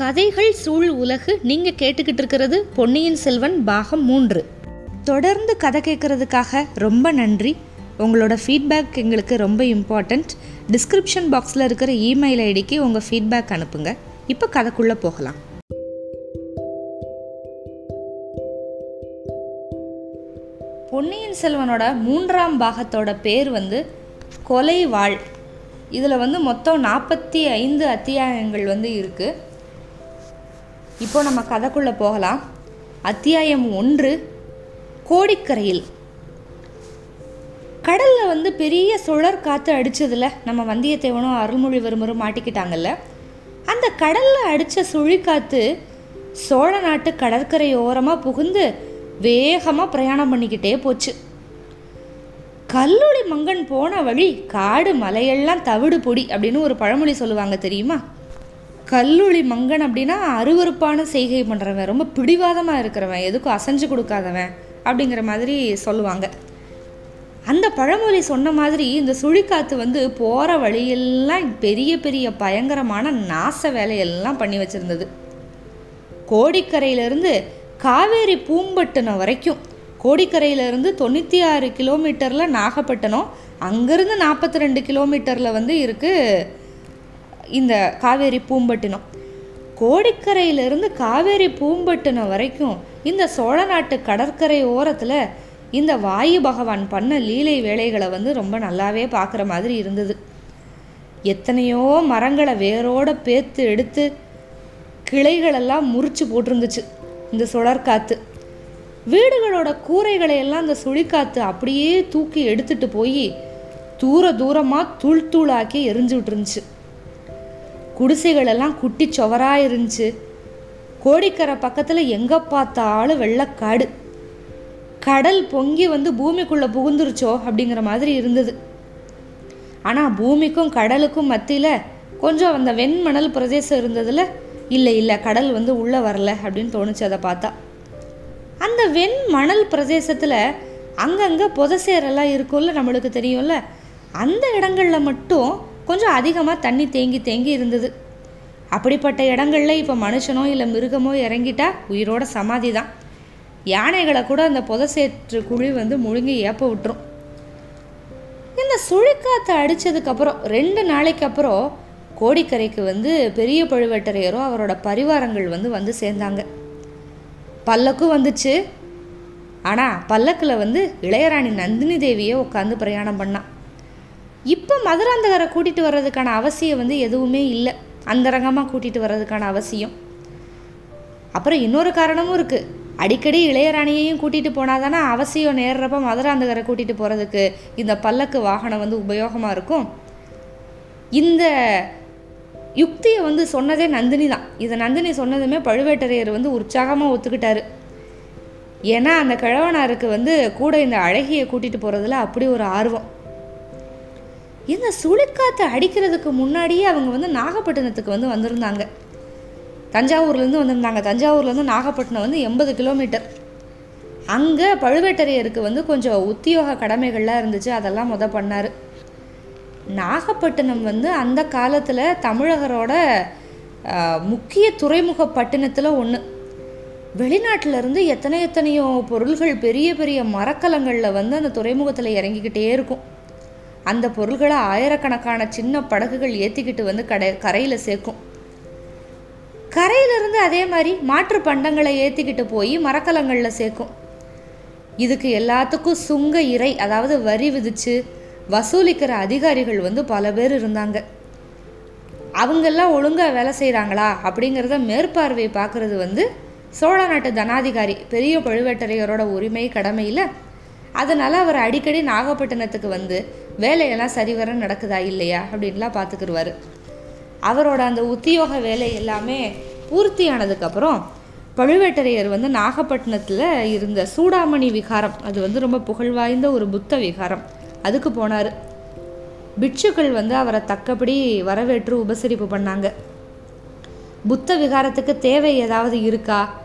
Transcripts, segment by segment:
கதைகள் சூழ் உலகு நீங்கள் கேட்டுக்கிட்டு இருக்கிறது பொன்னியின் செல்வன் பாகம் மூன்று. தொடர்ந்து கதை கேட்குறதுக்காக ரொம்ப நன்றி. உங்களோட ஃபீட்பேக் எங்களுக்கு ரொம்ப இம்பார்ட்டண்ட் டிஸ்கிரிப்ஷன் பாக்ஸில் இருக்கிற இமெயில் ஐடிக்கு உங்கள் ஃபீட்பேக் அனுப்புங்க. இப்போ கதைக்குள்ளே போகலாம். பொன்னியின் செல்வனோட மூன்றாம் பாகத்தோட பேர் வந்து கொலை வாழ் இதில் வந்து மொத்தம் நாற்பத்தி ஐந்து அத்தியாயங்கள் வந்து இருக்குது இப்போ நம்ம கதைக்குள்ளே போகலாம். அத்தியாயம் ஒன்று கோடிக்கரையில். கடலில் வந்து பெரிய சுழற் காற்று அடித்ததில் நம்ம வந்தியத்தேவனும் அருள்மொழிவர்மரும் மாட்டிக்கிட்டாங்கல்ல. அந்த கடலில் அடித்த சுழிக்காற்று சோழ நாட்டு கடற்கரை ஓரமாக புகுந்து வேகமாக பிரயாணம் பண்ணிக்கிட்டே போச்சு. கல்லூரி மங்கன் போன வழி காடு மலையெல்லாம் தவிடு பொடி அப்படின்னு ஒரு பழமொழி சொல்லுவாங்க தெரியுமா? கல்லூரி மங்கன் அப்படின்னா அருவருப்பான செய்கை பண்ணுறவன் ரொம்ப பிடிவாதமாக இருக்கிறவன் எதுக்கும் அசைஞ்சு கொடுக்காதவன் அப்படிங்கிற மாதிரி சொல்லுவாங்க. அந்த பழமொழி சொன்ன மாதிரி இந்த சுழிக்காத்து வந்து போகிற வழியெல்லாம் பெரிய பெரிய பயங்கரமான நாச வேலையெல்லாம் பண்ணி வச்சுருந்தது. கோடிக்கரையிலேருந்து காவேரி பூம்பட்டினம் வரைக்கும் கோடிக்கரையிலேருந்து தொண்ணூற்றி ஆறு கிலோமீட்டரில் நாகப்பட்டினம் அங்கேருந்து நாற்பத்தி ரெண்டு கிலோமீட்டரில் வந்து இருக்குது இந்த காவேரி பூம்பட்டினம். கோடிக்கரையிலிருந்து காவேரி பூம்பட்டினம் வரைக்கும் இந்த சோழ நாட்டு கடற்கரை ஓரத்தில் இந்த வாயு பகவான் பண்ண லீலை வேலைகளை வந்து ரொம்ப நல்லாவே பார்க்குற மாதிரி இருந்தது. எத்தனையோ மரங்களை வேரோட பேத்து எடுத்து கிளைகளெல்லாம் முறிச்சு போட்டிருந்துச்சு இந்த சுழற்காத்து வீடுகளோட கூரைகளை எல்லாம் அந்த சுழிக்காத்து அப்படியே தூக்கி எடுத்துட்டு போய் தூர தூரமாக தூள் தூளாக்கி எரிஞ்சு விட்டுருந்துச்சு. குடிசைகளெல்லாம் குட்டி சுவராக இருந்துச்சு. கோடிக்கரை பக்கத்தில் எங்கே பார்த்தாலும் வெள்ளக்காடு கடல் பொங்கி வந்து பூமிக்குள்ளே புகுந்துருச்சோ அப்படிங்கிற மாதிரி இருந்தது. ஆனால் பூமிக்கும் கடலுக்கும் மத்தியில் கொஞ்சம் அந்த வெண்மணல் பிரதேசம் இருந்ததில் இல்லை இல்லை கடல் வந்து உள்ளே வரல அப்படின்னு தோணுச்சு அதை பார்த்தா. அந்த வெண் மணல் பிரதேசத்தில் அங்கங்கே புதசேரெல்லாம் இருக்கும்ல நம்மளுக்கு தெரியும்ல. அந்த இடங்களில் மட்டும் கொஞ்சம் அதிகமாக தண்ணி தேங்கி தேங்கி இருந்தது. அப்படிப்பட்ட இடங்கள்ல இப்போ மனுஷனோ இல்லை மிருகமோ இறங்கிட்டா உயிரோட சமாதி தான் யானைகளை கூட அந்த புதசேற்று குழி வந்து முழுங்கி ஏப்ப விட்டுரும். இந்த சுழிக்காற்று அடித்ததுக்கப்புறம் ரெண்டு நாளைக்கு அப்புறம் கோடிக்கரைக்கு வந்து பெரிய பழுவேட்டரையரோ அவரோட பரிவாரங்கள் வந்து வந்து சேர்ந்தாங்க. பல்லக்கும் வந்துச்சு. ஆனால் பல்லக்கில் வந்து இளையராணி நந்தினி தேவியை உட்காந்து பிரயாணம் பண்ணான். இப்போ மதுராந்தகரை கூட்டிகிட்டு வர்றதுக்கான அவசியம் வந்து எதுவுமே இல்லை. அந்தரங்கமாக கூட்டிகிட்டு வர்றதுக்கான அவசியம். அப்புறம் இன்னொரு காரணமும் இருக்குது அடிக்கடி இளையராணியையும் கூட்டிகிட்டு போனால் தானே அவசியம் நேர்றப்ப மதுராந்தகரை கூட்டிகிட்டு போகிறதுக்கு இந்த பல்லக்கு வாகனம் வந்து உபயோகமாக இருக்கும். இந்த யுக்தியை வந்து சொன்னதே நந்தினி தான். இதை நந்தினி சொன்னதுமே பழுவேட்டரையர் வந்து உற்சாகமாக ஒத்துக்கிட்டாரு. ஏன்னா அந்த கிழவனாருக்கு வந்து கூட இந்த அழகியை கூட்டிகிட்டு போகிறதுல அப்படி ஒரு ஆர்வம். இந்த சுழிக்காற்று அடிக்கிறதுக்கு முன்னாடியே அவங்க வந்து நாகப்பட்டினத்துக்கு வந்து வந்திருந்தாங்க. தஞ்சாவூர்லேருந்து வந்திருந்தாங்க. தஞ்சாவூர்லேருந்து நாகப்பட்டினம் வந்து எண்பது கிலோமீட்டர். அங்கே பழுவேட்டரையருக்கு வந்து கொஞ்சம் உத்தியோக கடமைகள்லாம் இருந்துச்சு. அதெல்லாம் முத பண்ணார். நாகப்பட்டினம் வந்து அந்த காலத்தில் தமிழகரோட முக்கிய துறைமுக பட்டினத்தில் ஒன்று வெளிநாட்டிலேருந்து எத்தனை எத்தனையோ பொருள்கள் பெரிய பெரிய மரக்கலங்களில் வந்து அந்த துறைமுகத்தில் இறங்கிக்கிட்டே இருக்கும். அந்த பொருள்களை ஆயிரக்கணக்கான சின்ன படகுகள் ஏற்றிக்கிட்டு வந்து கடை கரையில் சேர்க்கும். கரையிலிருந்து அதே மாதிரி மாற்று பண்டங்களை ஏற்றிக்கிட்டு போய் மரக்கலங்களில் சேர்க்கும். இதுக்கு எல்லாத்துக்கும் சுங்க இறை அதாவது வரி விதித்து வசூலிக்கிற அதிகாரிகள் வந்து பல பேர் இருந்தாங்க. அவங்கெல்லாம் ஒழுங்காக வேலை செய்கிறாங்களா அப்படிங்கிறத மேற்பார்வை பார்க்குறது வந்து சோழ நாட்டு தனாதிகாரி பெரிய பழுவேட்டரையரோட உரிமை கடமையில் அதனால் அவர் அடிக்கடி நாகப்பட்டினத்துக்கு வந்து வேலையெல்லாம் சரிவர நடக்குதா இல்லையா? அப்படின்லாம் பார்த்துக்கிடுவார் அவரோட அந்த உத்தியோக வேலை எல்லாமே பூர்த்தியானதுக்கப்புறம் பழுவேட்டரையர் வந்து நாகப்பட்டினத்தில் இருந்த சூடாமணி விகாரம் அது வந்து ரொம்ப புகழ்வாய்ந்த ஒரு புத்த விகாரம் அதுக்கு போனார். பிட்சுக்கள் வந்து அவரை தக்கபடி வரவேற்று உபசரிப்பு பண்ணாங்க. புத்த விகாரத்துக்கு தேவை ஏதாவது இருக்கா?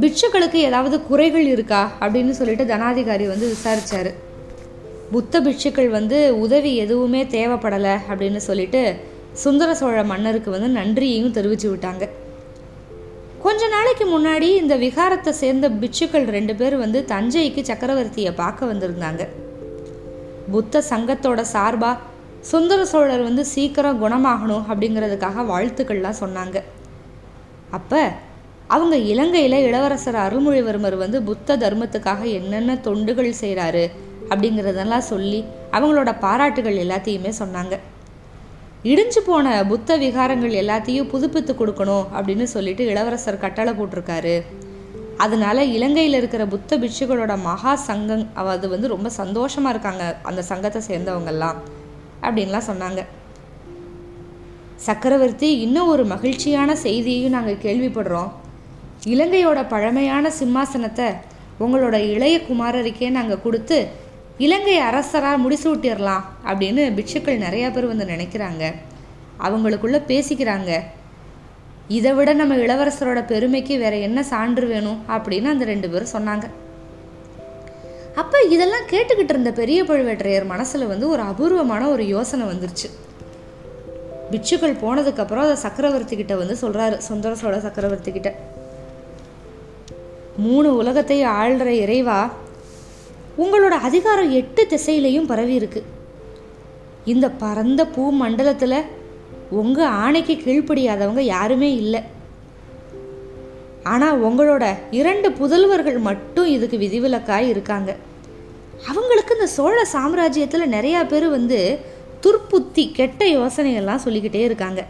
பிட்சுக்களுக்கு ஏதாவது குறைகள் இருக்கா அப்படின்னு சொல்லிட்டு தனாதிகாரி வந்து விசாரித்தார் புத்த பிட்சுக்கள் வந்து உதவி எதுவுமே தேவைப்படலை அப்படின்னு சொல்லிட்டு சுந்தர சோழ மன்னருக்கு வந்து நன்றியையும் தெரிவித்து விட்டாங்க. கொஞ்ச நாளைக்கு முன்னாடி இந்த விகாரத்தை சேர்ந்த பிட்சுக்கள் ரெண்டு பேர் வந்து தஞ்சைக்கு சக்கரவர்த்தியை பார்க்க வந்திருந்தாங்க. புத்த சங்கத்தோட சார்பாக சுந்தர சோழர் வந்து சீக்கிரம் குணமாகணும் அப்படிங்கிறதுக்காக வாழ்த்துக்கள்லாம் சொன்னாங்க. அப்போ அவங்க இலங்கையில் இளவரசர் அருள்மொழிவர்மர் வந்து புத்த தர்மத்துக்காக என்னென்ன தொண்டுகள் செய்கிறாரு அப்படிங்கிறதெல்லாம் சொல்லி அவங்களோட பாராட்டுகள் எல்லாத்தையுமே சொன்னாங்க. இடிஞ்சு போன புத்த விகாரங்கள் எல்லாத்தையும் புதுப்பித்து கொடுக்கணும் அப்படின்னு சொல்லிட்டு இளவரசர் கட்டளை போட்டிருக்காரு. அதனால இலங்கையில் இருக்கிற புத்த பிட்சுகளோட மகா சங்கம் அது வந்து ரொம்ப சந்தோஷமாக இருக்காங்க அந்த சங்கத்தை சேர்ந்தவங்கெல்லாம் அப்படின்லாம் சொன்னாங்க. சக்கரவர்த்தி இன்னும் ஒரு மகிழ்ச்சியான செய்தியையும் நாங்கள் கேள்விப்படுறோம். இலங்கையோட பழமையான சிம்மாசனத்தை உங்களோட இளைய குமாரருக்கே நாங்கள் கொடுத்து இலங்கை அரசராக முடிசூட்டிடலாம் அப்படின்னு பிட்சுக்கள் நிறையா பேர் வந்து நினைக்கிறாங்க. அவங்களுக்குள்ளே பேசிக்கிறாங்க. இதை விட நம்ம இளவரசரோட பெருமைக்கு வேற என்ன சான்று வேணும் அப்படின்னு அந்த ரெண்டு பேரும் சொன்னாங்க. அப்போ இதெல்லாம் கேட்டுக்கிட்டு இருந்த பெரிய பழுவேற்றையர் மனசில் வந்து ஒரு அபூர்வமான ஒரு யோசனை வந்துருச்சு. பிட்சுக்கள் போனதுக்கப்புறம் அதை சக்கரவர்த்தி கிட்ட வந்து சொல்கிறாரு சுந்தர சோழ சக்கரவர்த்தி கிட்ட. மூணு உலகத்தை ஆள்ற இறைவா உங்களோட அதிகாரம் எட்டு திசையிலையும் பரவி இருக்கு. இந்த பரந்த பூ மண்டலத்தில் உங்கள் ஆணைக்கு கீழ்ப்படியாதவங்க யாருமே இல்லை. ஆனால் உங்களோட இரண்டு புதல்வர்கள் மட்டும் இதுக்கு விதிவிலக்காய் இருக்காங்க. அவங்களுக்கு இந்த சோழ சாம்ராஜ்யத்தில் நிறையா பேர் வந்து துர்ப்புத்தி கெட்ட யோசனையெல்லாம் சொல்லிக்கிட்டே இருக்காங்க.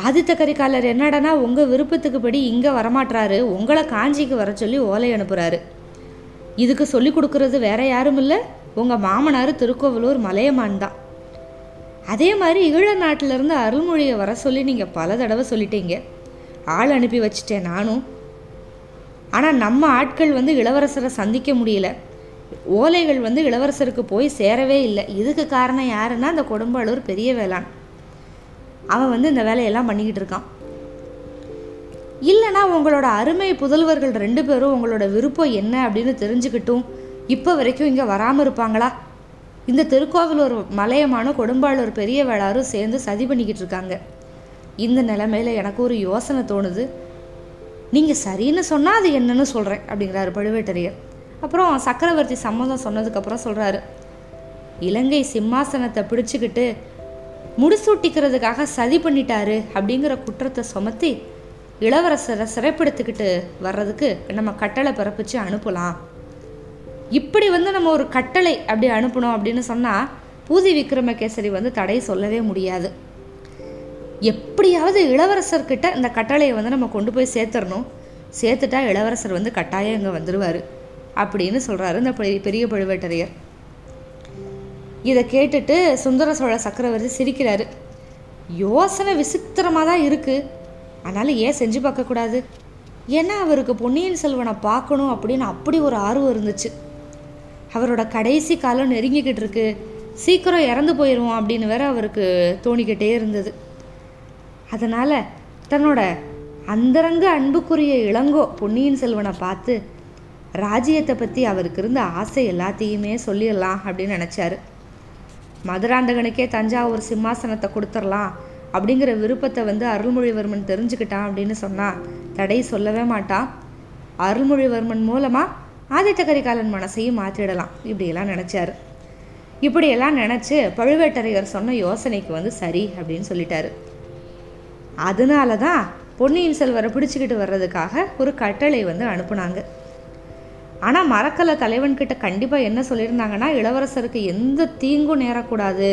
ஆதித்த கரிகாலர் என்னடனா உங்கள் விருப்பத்துக்கு படி இங்கே வரமாட்டாரு உங்களை காஞ்சிக்கு வர சொல்லி ஓலை அனுப்புகிறாரு இதுக்கு சொல்லி கொடுக்கறது வேற யாரும் இல்லை. உங்கள் மாமனார் திருக்கோவலூர் மலையமான் தான். அதே மாதிரி ஈழ நாட்டிலேருந்து அருள்மொழியை வர சொல்லி நீங்கள் பல தடவை சொல்லிட்டீங்க. ஆள் அனுப்பி வச்சிட்டேன் நானும். ஆனால் நம்ம ஆட்கள் வந்து இளவரசரை சந்திக்க முடியல. ஓலைகள் வந்து இளவரசருக்கு போய் சேரவே இல்லை. இதுக்கு காரணம் யாருன்னா அந்த கொடும்பாளூர் பெரிய வேளாண் அவன் வந்து இந்த வேலையெல்லாம் பண்ணிக்கிட்டு இருக்கான் இல்லைனா உங்களோட அருமை புதல்வர்கள் ரெண்டு பேரும் உங்களோட விருப்பம் என்ன அப்படின்னு தெரிஞ்சுக்கிட்டும் இப்போ வரைக்கும் இங்கே வராமல் இருப்பாங்களா? இந்த திருக்கோவிலூர் மலையமான கொடும்பாளூர் பெரிய வேளாரும் சேர்ந்து சதி பண்ணிக்கிட்டு இருக்காங்க. இந்த நிலைமையில எனக்கு ஒரு யோசனை தோணுது. நீங்கள் சரின்னு சொன்னால் அது என்னன்னு சொல்கிறேன் அப்படிங்கிறாரு பழுவேட்டரையர். அப்புறம் சக்கரவர்த்தி சம்மதம் சொன்னதுக்கப்புறம் சொல்கிறாரு இலங்கை சிம்மாசனத்தை பிடிச்சிக்கிட்டு முடிசூட்டிக்கிறதுக்காக சதி பண்ணிட்டாரு அப்படிங்கிற குற்றத்தை சுமத்தி இளவரசரை சிறைப்படுத்திக்கிட்டு வர்றதுக்கு நம்ம கட்டளை பிறப்பிச்சு அனுப்பலாம். இப்படி வந்து நம்ம ஒரு கட்டளை அப்படி அனுப்பணும் அப்படின்னு சொன்னால் பூதி விக்ரமகேசரி வந்து தடை சொல்லவே முடியாது. எப்படியாவது இளவரசர்கிட்ட இந்த கட்டளையை வந்து நம்ம கொண்டு போய் சேர்த்துடணும் சேர்த்துட்டா இளவரசர் வந்து கட்டாயம் இங்கே வந்துடுவார் அப்படின்னு சொல்கிறாரு இந்த பெரிய பழுவேட்டரையர். இதை கேட்டுட்டு சுந்தர சோழ சக்கரவர்த்தி சிரிக்கிறாரு. யோசனை விசித்திரமாக தான் இருக்குது அதனால் ஏன் செஞ்சு பார்க்கக்கூடாது ஏன்னா அவருக்கு பொன்னியின் செல்வனை பார்க்கணும் அப்படின்னு அப்படி ஒரு ஆர்வம் இருந்துச்சு. அவரோட கடைசி காலம் நெருங்கிக்கிட்டு இருக்கு. சீக்கிரம் இறந்து போயிடுவோம் அப்படின்னு வேற அவருக்கு தோணிக்கிட்டே இருந்தது. அதனால் தன்னோட அந்தரங்க அன்புக்குரிய இளங்கோ பொன்னியின் செல்வனை பார்த்து ராஜ்யத்தை பற்றி அவருக்கு இருந்த ஆசை எல்லாத்தையுமே சொல்லிடலாம் அப்படின்னு நினச்சாரு. மதுராந்தகனுக்கே தஞ்சாவூர் சிம்மாசனத்தை கொடுத்துடலாம் அப்படிங்கிற விருப்பத்தை வந்து அருள்மொழிவர்மன் தெரிஞ்சுக்கிட்டான் அப்படின்னு சொன்னால் தடை சொல்லவே மாட்டான். அருள்மொழிவர்மன் மூலமாக ஆதித்த கரிகாலன் மனசையும் மாற்றிடலாம் இப்படியெல்லாம் நினச்சாரு. இப்படியெல்லாம் நினச்சி பழுவேட்டரையர் சொன்ன யோசனைக்கு வந்து சரி அப்படின்னு சொல்லிட்டாரு. அதனால தான் பொன்னியின் செல்வரை பிடிச்சிக்கிட்டு வர்றதுக்காக ஒரு கட்டளை வந்து அனுப்புனாங்க. ஆனால் மரக்கலை தலைவன்கிட்ட கண்டிப்பாக என்ன சொல்லியிருந்தாங்கன்னா இளவரசருக்கு எந்த தீங்கும் நேரக்கூடாது.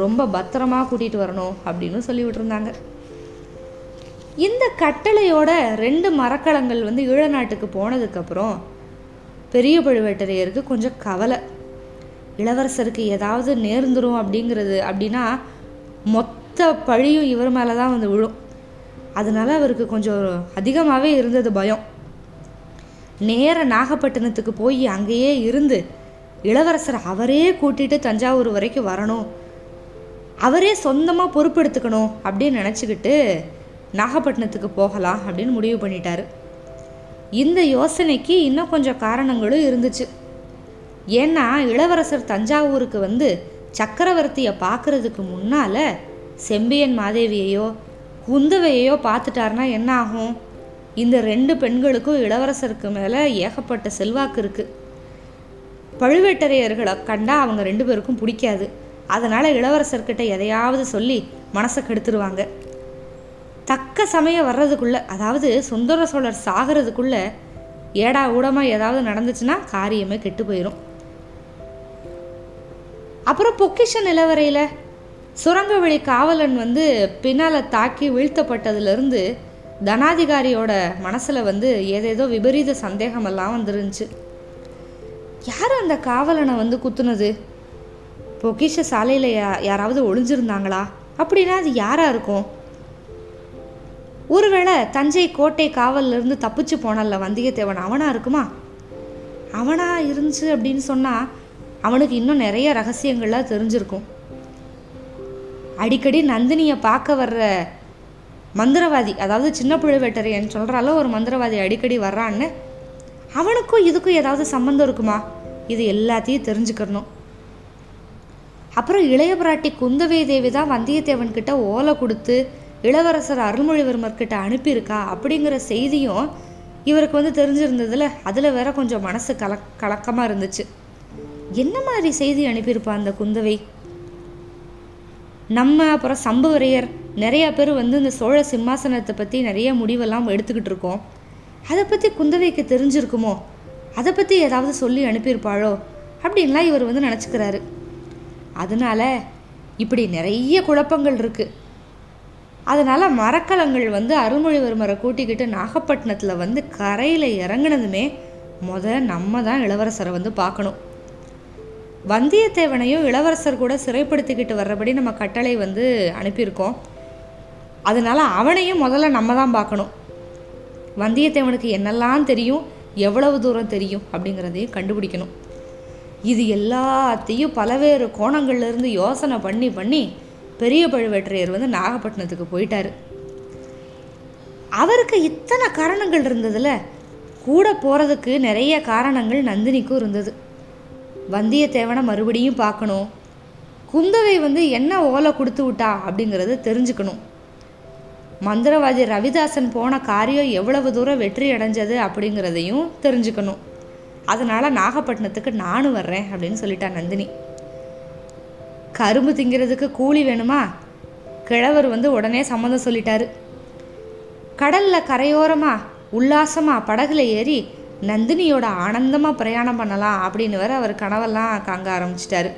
ரொம்ப பத்திரமா கூட்டிகிட்டு வரணும் அப்படின்னு சொல்லி விட்டுருந்தாங்க. இந்த கட்டளையோட ரெண்டு மரக்கலங்கள் வந்து ஈழ நாட்டுக்கு போனதுக்கப்புறம் பெரிய பழுவேட்டரையருக்கு கொஞ்சம் கவலை. இளவரசருக்கு ஏதாவது நேர்ந்துடும் அப்படிங்கிறது அப்படின்னா மொத்த பழியும் இவர் மேலே தான் வந்து விழும். அதனால அவருக்கு கொஞ்சம் அதிகமாகவே இருந்தது பயம். நேர நாகப்பட்டினத்துக்கு போய் அங்கேயே இருந்து இளவரசர் அவரே கூட்டிட்டு தஞ்சாவூர் வரைக்கும் வரணும். அவரே சொந்தமாக பொறுப்பெடுத்துக்கணும் அப்படின்னு நினச்சிக்கிட்டு நாகப்பட்டினத்துக்கு போகலாம் அப்படின்னு முடிவு பண்ணிட்டாரு. இந்த யோசனைக்கு இன்னும் கொஞ்சம் காரணங்களும் இருந்துச்சு. ஏன்னா இளவரசர் தஞ்சாவூருக்கு வந்து சக்கரவர்த்தியை பார்க்கறதுக்கு முன்னால் செம்பியன் மாதேவியையோ குந்தவையோ பார்த்துட்டாருன்னா என்ன ஆகும்? இந்த ரெண்டு பெண்களுக்கும் இளவரசருக்கு மேலே ஏகப்பட்ட செல்வாக்கு இருக்குது பழுவேட்டரையர்களை கண்டா அவங்க ரெண்டு பேருக்கும் பிடிக்காது. அதனால் இளவரசர்கிட்ட எதையாவது சொல்லி மனசை கெடுத்துருவாங்க. தக்க சமயம் வர்றதுக்குள்ளே அதாவது சுந்தர சோழர் சாகிறதுக்குள்ளே ஏடா ஊடமாக ஏதாவது நடந்துச்சுன்னா காரியமே கெட்டு போயிடும் அப்புறம் பொக்கிஷ நிலவரையில் சுரங்க வழி காவலன் வந்து பின்னால் தாக்கி வீழ்த்தப்பட்டதுலேருந்து தனாதிகாரியோட மனசில் வந்து ஏதேதோ விபரீத சந்தேகமெல்லாம் வந்துருந்துச்சு. யார் அந்த காவலனை வந்து குத்துனது? பொக்கிஷ சாலையில் யா யாராவது ஒளிஞ்சிருந்தாங்களா? அப்படின்னா அது யாராக இருக்கும்? ஒருவேளை தஞ்சை கோட்டை காவல்லேருந்து தப்பிச்சு போனல்ல வந்தியத்தேவன் அவனாக இருக்குமா? அவனாக இருந்துச்சு அப்படின்னு சொன்னால் அவனுக்கு இன்னும் நிறைய ரகசியங்கள்லாம் தெரிஞ்சிருக்கும். அடிக்கடி நந்தினியை பார்க்க வர்ற மந்திரவாதி அதாவது சின்ன புழுவேட்டரையன் சொல்கிறால ஒரு மந்திரவாதி அடிக்கடி வர்றான்னு அவனுக்கும் இதுக்கும் ஏதாவது சம்மந்தம் இருக்குமா? இது எல்லாத்தையும் தெரிஞ்சுக்கணும். அப்புறம் இளைய பிராட்டி குந்தவை தேவி தான் வந்தியத்தேவன் கிட்ட ஓலை கொடுத்து இளவரசர் அருள்மொழிவர்மர் கிட்ட அனுப்பியிருக்கா அப்படிங்கிற செய்தியும் இவருக்கு வந்து தெரிஞ்சிருந்ததுல அதில் வேற கொஞ்சம் மனசு கல கலக்கமாக இருந்துச்சு. என்ன மாதிரி செய்தி அனுப்பியிருப்பா அந்த குந்தவை? நம்ம அப்புறம் சம்புவரையர் நிறைய பேர் வந்து இந்த சோழ சிம்மாசனத்தை பற்றி நிறைய முடிவெல்லாம் எடுத்துக்கிட்டு இருக்கோம். அதை பற்றி குந்தவைக்கு தெரிஞ்சிருக்குமோ? அதை பற்றி ஏதாவது சொல்லி அனுப்பியிருப்பாளோ? அப்படின்லாம் இவர் வந்து நினச்சிக்கிறாரு. அதனால இப்படி நிறைய குழப்பங்கள் இருக்குது அதனால் மரக்கலங்கள் வந்து அருள்மொழிவர்மரை கூட்டிக்கிட்டு நாகப்பட்டினத்தில் வந்து கரையில் இறங்குனதுமே முத நம்ம தான் இளவரசரை வந்து பார்க்கணும். வந்தியத்தேவனையும் இளவரசர் கூட சிறைப்படுத்திக்கிட்டு வர்றபடி நம்ம கட்டளை வந்து அனுப்பியிருக்கோம். அதனால் அவனையும் முதல்ல நம்ம தான் பார்க்கணும். வந்தியத்தேவனுக்கு என்னெல்லாம் தெரியும் எவ்வளவு தூரம் தெரியும் அப்படிங்கிறதையும் கண்டுபிடிக்கணும். இது எல்லாத்தையும் பலவேறு கோணங்கள்லேருந்து யோசனை பண்ணி பண்ணி பெரிய பழுவேட்டரையர் வந்து நாகப்பட்டினத்துக்கு போயிட்டாரு. அவருக்கு இத்தனை காரணங்கள் இருந்ததில் கூட போகிறதுக்கு நிறைய காரணங்கள் நந்தினிக்கும் இருந்தது. வந்தியத்தேவனை மறுபடியும் பார்க்கணும். குந்தவை வந்து என்ன ஓலை கொடுத்து விட்டா அப்படிங்கிறத தெரிஞ்சுக்கணும். மந்திரவாதி ரவிதாசன் போன காரியம் எவ்வளவு தூரம் வெற்றி அடைஞ்சது அப்படிங்கிறதையும் தெரிஞ்சுக்கணும். அதனால் நாகப்பட்டினத்துக்கு நானும் வர்றேன் அப்படின்னு சொல்லிட்டா நந்தினி. கரும்பு திங்கிறதுக்கு கூலி வேணுமா? கிழவர் வந்து உடனே சம்மந்தம் சொல்லிட்டாரு. கடலில் கரையோரமா உல்லாசமா படகுல ஏறி நந்தினியோட ஆனந்தமாக பிரயாணம் பண்ணலாம் அப்படின்னு வேற அவர் கனவெல்லாம் காங்க ஆரம்பிச்சிட்டாரு.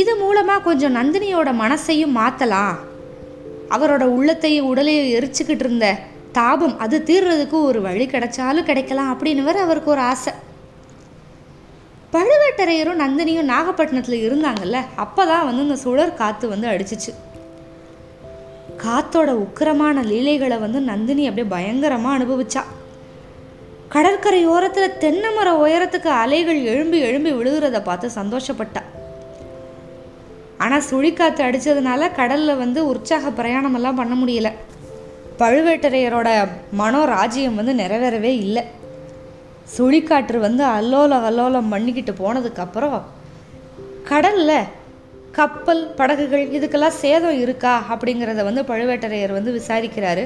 இது மூலமாக கொஞ்சம் நந்தினியோட மனசையும் மாற்றலாம் அவரோட உள்ளத்தையும் உடலையும் எரிச்சுக்கிட்டு இருந்த தாபம் அது தீர்றதுக்கு ஒரு வழி கிடைச்சாலும் கிடைக்கலாம் அப்படின்னு வேற அவருக்கு ஒரு ஆசை. பழுவேட்டரையரும் நந்தினியும் நாகப்பட்டினத்தில் இருந்தாங்கல்ல அப்போ தான் வந்து இந்த சுழற் காற்று வந்து அடிச்சிச்சு. காத்தோட உக்கிரமான லீலைகளை வந்து நந்தினி அப்படியே பயங்கரமாக அனுபவிச்சா. கடற்கரை ஓரத்தில் தென்னை மர உயரத்துக்கு அலைகள் எழும்பி எழும்பி விழுகிறத பார்த்து சந்தோஷப்பட்டா. ஆனால் சுழிக்காற்று அடித்ததுனால கடலில் வந்து உற்சாக பிரயாணமெல்லாம் பண்ண முடியல. பழுவேட்டரையரோட மனோராஜ்யம் வந்து நிறைவேறவே இல்லை. சுழிக்காற்று வந்து அல்லோலம் அல்லோலம் பண்ணிக்கிட்டு போனதுக்கப்புறம் கடலில் கப்பல் படகுகள் இதுக்கெல்லாம் சேதம் இருக்கா அப்படிங்கிறத வந்து பழுவேட்டரையர் வந்து விசாரிக்கிறாரு.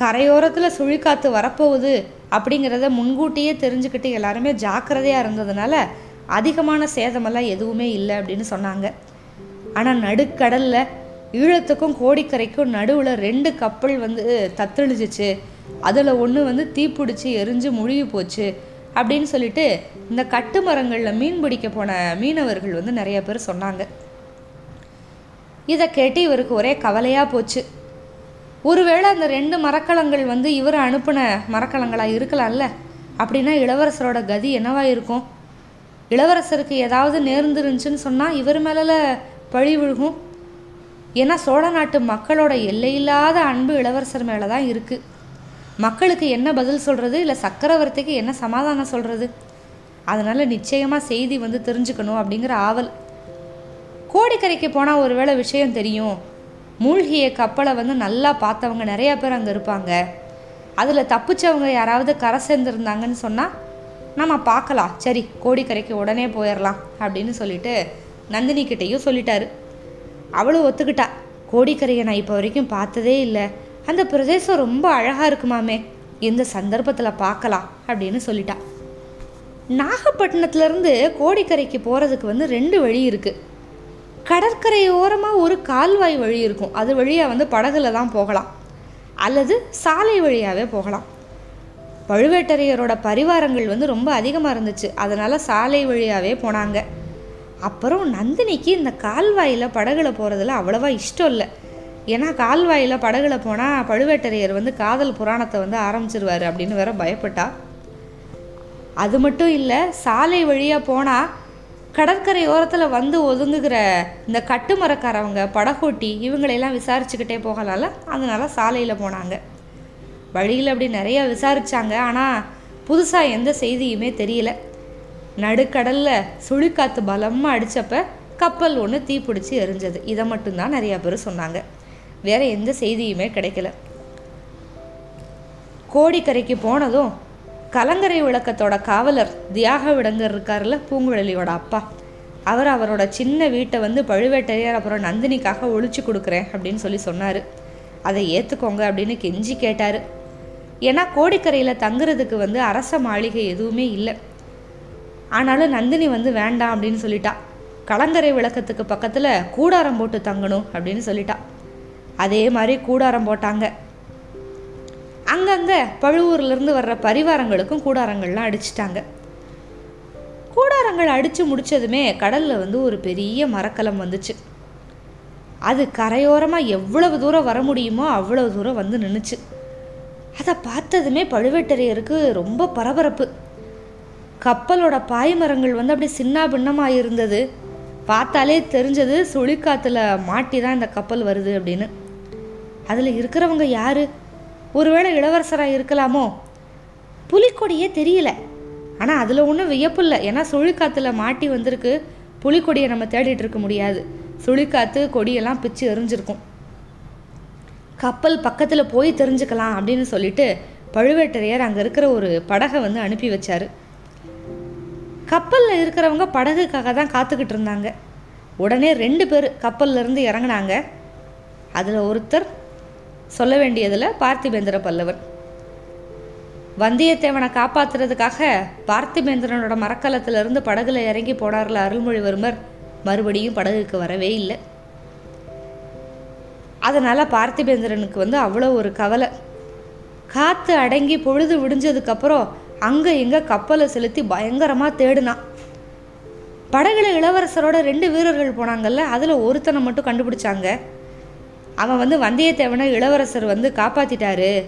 கரையோரத்தில் சுழிக்காற்று வரப்போகுது அப்படிங்கிறத முன்கூட்டியே தெரிஞ்சுக்கிட்டு எல்லாருமே ஜாக்கிரதையாக இருந்ததுனால அதிகமான சேதமெல்லாம் எதுவுமே இல்லை அப்படின்னு சொன்னாங்க. ஆனால் நடுக்கடலில் ஈழத்துக்கும் கோடிக்கரைக்கும் நடுவில் ரெண்டு கப்பல் வந்து தத்தளிச்சிச்சு அதில் ஒன்று வந்து தீப்பிடிச்சி எரிஞ்சு முழுகி போச்சு. அப்படின்னு சொல்லிட்டு இந்த கட்டு மரங்களில் மீன் பிடிக்க போன மீனவர்கள் வந்து நிறைய பேர் சொன்னாங்க. இதை கேட்டு இவருக்கு ஒரே கவலையாக போச்சு. ஒருவேளை அந்த ரெண்டு மரக்கலங்கள் வந்து இவர் அனுப்பின மரக்கலங்களாக இருக்கலாம்ல? அப்படின்னா இளவரசரோட கதி என்னவா இருக்கும்? இளவரசருக்கு ஏதாவது நேர்ந்துருந்துச்சுன்னு சொன்னால் இவர் மேலே பழி விழுகும். ஏன்னா சோழ நாட்டு மக்களோட எல்லையில்லாத அன்பு இளவரசர் மேலே தான் இருக்குது மக்களுக்கு என்ன பதில் சொல்கிறது இல்லை சக்கரவர்த்திக்கு என்ன சமாதானம் சொல்கிறது அதனால் நிச்சயமாக செய்தி வந்து தெரிஞ்சுக்கணும் அப்படிங்கிற ஆவல். கோடிக்கரைக்கு போனால் ஒருவேளை விஷயம் தெரியும். மூழ்கிய கப்பலை வந்து நல்லா பார்த்தவங்க நிறையா பேர் அங்கே இருப்பாங்க. அதில் தப்பிச்சவங்க யாராவது கரை சேர்ந்துருந்தாங்கன்னு சொன்னால் நம்ம பார்க்கலாம். சரி கோடிக்கரைக்கு உடனே போயிடலாம் அப்படின்னு சொல்லிட்டு நந்தினி கிட்டேயும் சொல்லிட்டாரு. அவளும் ஒத்துக்கிட்டா. கோடிக்கரையை நான் இப்போ வரைக்கும் பார்த்ததே இல்லை. அந்த பிரதேசம் ரொம்ப அழகாக இருக்குமாமே இந்த சந்தர்ப்பத்தில் பார்க்கலாம் அப்படின்னு சொல்லிட்டா. நாகப்பட்டினத்துலேருந்து கோடிக்கரைக்கு போகிறதுக்கு வந்து ரெண்டு வழி இருக்குது கடற்கரை ஓரமாக ஒரு கால்வாய் வழி இருக்கும். அது வழியாக வந்து படகுல தான் போகலாம். அல்லது சாலை வழியாகவே போகலாம். பழுவேட்டரையரோட பரிவாரங்கள் வந்து ரொம்ப அதிகமாக இருந்துச்சு. அதனால் சாலை வழியாகவே போனாங்க. அப்புறம் நந்தினிக்கு இந்த கால்வாயில் படகுல போகிறதுல அவ்வளோவா இஷ்டம் இல்லை. ஏன்னா கால்வாயில் படகுல போனால் பழுவேட்டரையர் வந்து காதல் புராணத்தை வந்து ஆரம்பிச்சிருவார் அப்படின்னு வேற பயப்பட்டா. அது மட்டும் இல்லை சாலை வழியாக போனால் கடற்கரை ஓரத்தில் வந்து ஒதுங்குகிற இந்த கட்டுமரக்காரவங்க படகோட்டி இவங்களையெல்லாம் விசாரிச்சுக்கிட்டே போகலாம்ல அதனால சாலையில் போனாங்க. வழியில் அப்படி நிறைய விசாரித்தாங்க ஆனால் புதுசாக எந்த செய்தியுமே தெரியல. நடுக்கடலில் சுழிக்காற்று பலமாக அடித்தப்ப கப்பல் ஒன்று தீப்பிடிச்சி எரிஞ்சது. இதை மட்டும்தான் நிறையா பேர் சொன்னாங்க. வேற எந்த செய்தியுமே கிடைக்கல. கோடிக்கரைக்கு போனதும் கலங்கரை விளக்கத்தோட காவலர் தியாக விடங்கர் இருக்கார்ல பூங்குழலியோட அப்பா. அவர் அவரோட சின்ன வீட்டை வந்து பழுவேட்டரையர் அப்புறம் நந்தினிக்காக ஒழிச்சு கொடுக்குறேன் அப்படின்னு சொல்லி சொன்னார். அதை ஏற்றுக்கோங்க அப்படின்னு கெஞ்சி கேட்டார். ஏன்னா கோடிக்கரையில் தங்குறதுக்கு வந்து அரச மாளிகை எதுவுமே இல்லை. ஆனாலும் நந்தினி வந்து வேண்டாம் அப்படின்னு சொல்லிட்டா. கலங்கரை விளக்கத்துக்கு பக்கத்தில் கூடாரம் போட்டு தங்கணும் அப்படின்னு சொல்லிட்டா. அதே மாதிரி கூடாரம் போட்டாங்க. அங்கங்கே பழுவூர்லேருந்து வர்ற பரிவாரங்களுக்கும் கூடாரங்கள்லாம் அடிச்சிட்டாங்க. கூடாரங்கள் அடித்து முடிச்சதுமே கடலில் வந்து ஒரு பெரிய மரக்கலம் வந்துச்சு. அது கரையோரமாக எவ்வளவு தூரம் வர முடியுமோ அவ்வளவு தூரம் வந்து நின்றுச்சு அதை பார்த்ததுமே பழுவேட்டரையருக்கு ரொம்ப பரபரப்பு. கப்பலோட பாய்மரங்கள் வந்து அப்படியே சின்ன பின்னமாக இருந்தது பார்த்தாலே தெரிஞ்சது சுழிக்காத்துல மாட்டி தான் இந்த கப்பல் வருது அப்படின்னு. அதில் இருக்கிறவங்க யார்? ஒருவேளை இளவரசராக இருக்கலாமோ? புலிக்கொடியே தெரியல. ஆனால் அதில் ஒன்றும் வியப்பு இல்லை. ஏன்னா சுழிக்காத்துல மாட்டி வந்திருக்கு. புலிக்கொடியை நம்ம தேடிட்டு இருக்க முடியாது. சுழிக்காத்து கொடியெல்லாம் பிச்சு எரிஞ்சிருக்கும். கப்பல் பக்கத்தில் போய் தெரிஞ்சுக்கலாம் அப்படின்னு சொல்லிட்டு பழுவேட்டரையர் அங்கே இருக்கிற ஒரு படகை வந்து அனுப்பி வச்சார். கப்பலில் இருக்கிறவங்க படகுக்காக தான் காத்துக்கிட்டு இருந்தாங்க. உடனே ரெண்டு பேர் கப்பல்லேருந்து இறங்கினாங்க இறங்குனாங்க. அதில் ஒருத்தர் சொல்ல வேண்டியதில் பார்த்திபேந்திர பல்லவன். வந்தியத்தேவனை காப்பாத்துறதுக்காக பார்த்திபேந்திரனோட மரக்கலத்திலிருந்து படகுல இறங்கி போனார்ல அருள்மொழிவர்மர் மறுபடியும் படகுக்கு வரவே இல்லை. அதனால் பார்த்திபேந்திரனுக்கு வந்து அவ்வளோ ஒரு கவலை. காற்று அடங்கி பொழுது விடிஞ்சதுக்கப்புறம் அங்கே எங்கே கப்பலை செலுத்தி பயங்கரமாக தேடினான். படகுல இளவரசரோட ரெண்டு வீரர்கள் போனாங்கல்ல அதில் ஒருத்தனை மட்டும் கண்டுபிடிச்சாங்க. அவன் வந்து வந்தியத்தேவனை இளவரசர் வந்து காப்பாற்றிட்டாரு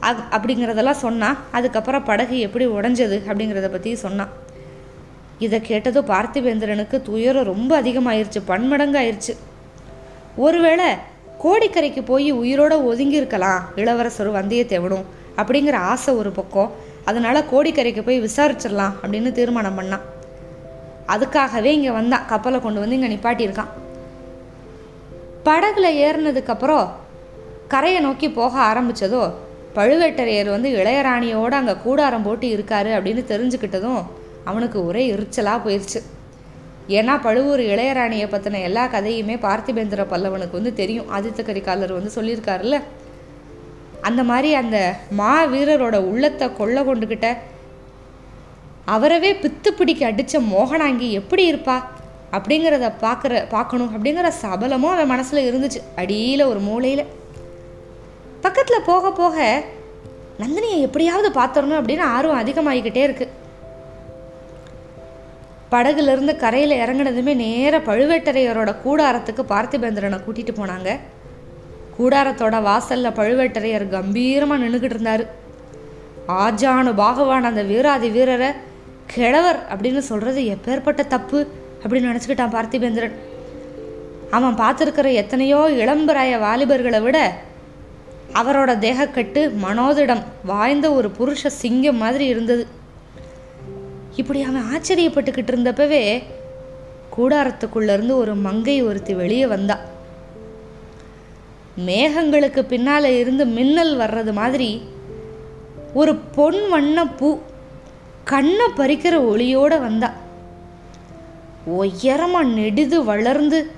அப் அப்படிங்கிறதெல்லாம் சொன்னான் அதுக்கப்புறம் படகு எப்படி உடஞ்சது அப்படிங்கிறத பற்றி சொன்னான் இதை கேட்டதும் பார்த்திபேந்திரனுக்கு துயரம் ரொம்ப அதிகமாயிருச்சு பன்மடங்காயிருச்சு. ஒருவேளை கோடிக்கரைக்கு போய் உயிரோட ஒதுங்கியிருக்கலாம் இளவரசர் இளவரசரும் வந்தியத்தேவனும் அப்படிங்கிற ஆசை ஒரு பக்கம். அதனால் கோடிக்கரைக்கு போய் விசாரிச்சிடலாம் அப்படின்னு தீர்மானம் பண்ணான். அதுக்காகவே இங்கே வந்தான் கப்பலை கொண்டு வந்து இங்கே நிப்பாட்டியிருக்கான். படகுல ஏறினதுக்கப்புறம் கரையை நோக்கி போக ஆரம்பிச்சதோ பழுவேட்டரையர் வந்து இளையராணியோடு அங்கே கூடாரம் போட்டு இருக்காரு அப்படின்னு தெரிஞ்சுக்கிட்டதும் அவனுக்கு ஒரே எரிச்சலாக போயிடுச்சு ஏன்னா பழுவூர் இளையராணியை பற்றின எல்லா கதையுமே பார்த்திபேந்திர பல்லவனுக்கு வந்து தெரியும். ஆதித்த கரிகாலர் வந்து சொல்லியிருக்காருல்ல அந்த மாதிரி அந்த மா வீரரோட உள்ளத்தை கொள்ள கொண்டுக்கிட்ட அவரவே பித்து பிடிக்க அடித்த மோகனாங்கி எப்படி இருப்பா? அப்படிங்கிறத பார்க்குற பார்க்கணும் அப்படிங்கிற சபலமும் அவன் மனசில் இருந்துச்சு. அடியில் ஒரு மூலையில். பக்கத்தில் போக போக நந்தினியை எப்படியாவது பார்த்துடணும் அப்படின்னு ஆர்வம் அதிகமாகிக்கிட்டே இருக்கு. படகுலேருந்து கரையில் இறங்கினதுமே நேராக பழுவேட்டரையரோட கூடாரத்துக்கு பார்த்திபேந்திரனை கூட்டிகிட்டு போனாங்க. கூடாரத்தோட வாசலில் பழுவேட்டரையர் கம்பீரமாக நின்றுக்கிட்டு இருந்தார். ஆஜானு பாகவான் அந்த வீராதி வீரரை கிழவர் அப்படின்னு சொல்கிறது எப்பேற்பட்ட தப்பு? அப்படின்னு நினச்சிக்கிட்டான் பார்த்திபேந்திரன். அவன் பார்த்துருக்கிற எத்தனையோ இளம்பராய வாலிபர்களை விட அவரோட தேகக்கட்டு மனோதிடம் வாய்ந்த ஒரு புருஷ சிங்கம் மாதிரி இருந்தது. இப்படி அவன் ஆச்சரியப்பட்டுக்கிட்டு இருந்தப்பவே கூடாரத்துக்குள்ளேருந்து ஒரு மங்கை ஒருத்தி வெளியே வந்தா. மேகங்களுக்கு பின்னால் இருந்து மின்னல் வர்றது மாதிரி ஒரு பொன் வண்ண பூ கண்ணை பறிக்கிற ஒளியோடு வந்தா. உயரமாக நெடுது வளர்ந்து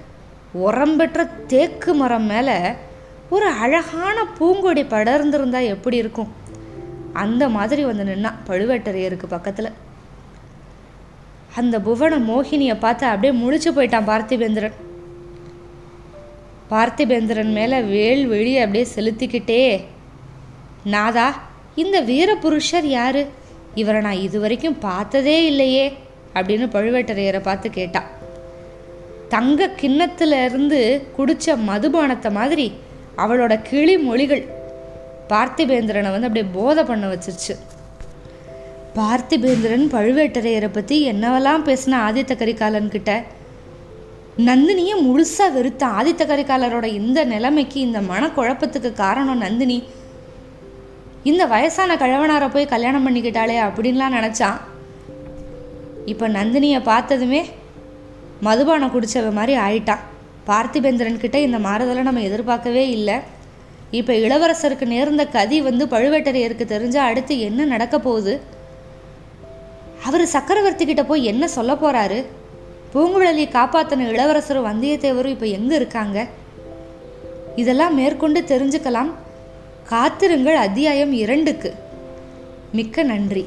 உரம்பெற்ற தேக்கு மரம் மேலே ஒரு அழகான பூங்கொடி படர்ந்திருந்தா எப்படி இருக்கும்? அந்த மாதிரி வந்து நின்னா பழுவேட்டரையருக்கு பக்கத்தில். அந்த புவன மோகினியை பார்த்து அப்படியே முழிச்சு போயிட்டான் பார்த்திபேந்திரன். பார்த்திபேந்திரன் மேலே வேல் வெளி அப்படியே செலுத்திக்கிட்டே நாதா இந்த வீரபுருஷர் யாரு? இவரை நான் இது வரைக்கும் பார்த்ததே இல்லையே. அப்படின்னு பழுவேட்டரையரை பார்த்து கேட்டா. தங்க கிண்ணத்துல இருந்து குடிச்ச மதுபானத்தை மாதிரி அவளோட கிளி மொழிகள் பார்த்திபேந்திரனை வந்து அப்படியே போதை பண்ண வச்சிருச்சு. பார்த்திபேந்திரன் பழுவேட்டரையரை பற்றி என்னவெல்லாம் பேசின ஆதித்த கரிகாலன் கிட்ட? நந்தினியை முழுசாக வெறுத்த ஆதித்த கரிகாலரோட இந்த நிலைமைக்கு இந்த மனக்குழப்பத்துக்கு காரணம் நந்தினி. இந்த வயசான கழவனாரை போய் கல்யாணம் பண்ணிக்கிட்டாளே அப்படின்லாம் நினச்சான். இப்போ நந்தினியை பார்த்ததுமே மதுபானம் குடித்தவ மாதிரி ஆயிட்டான். பார்த்திபேந்திரன்கிட்ட இந்த மாறுதலை நம்ம எதிர்பார்க்கவே இல்லை. இப்போ இளவரசருக்கு நேர்ந்த கதி வந்து பழுவேட்டரையருக்கு தெரிஞ்சால் அடுத்து என்ன நடக்க போகுது? அவர் சக்கரவர்த்தி கிட்ட போய் என்ன சொல்ல போகிறாரு பூங்குழலியை காப்பாற்றின இளவரசரும் வந்தியத்தேவரும் இப்போ எங்கே இருக்காங்க? இதெல்லாம் மேற்கொண்டு தெரிஞ்சுக்கலாம். காத்திருங்கள் அத்தியாயம் இரண்டுக்கு. மிக்க நன்றி.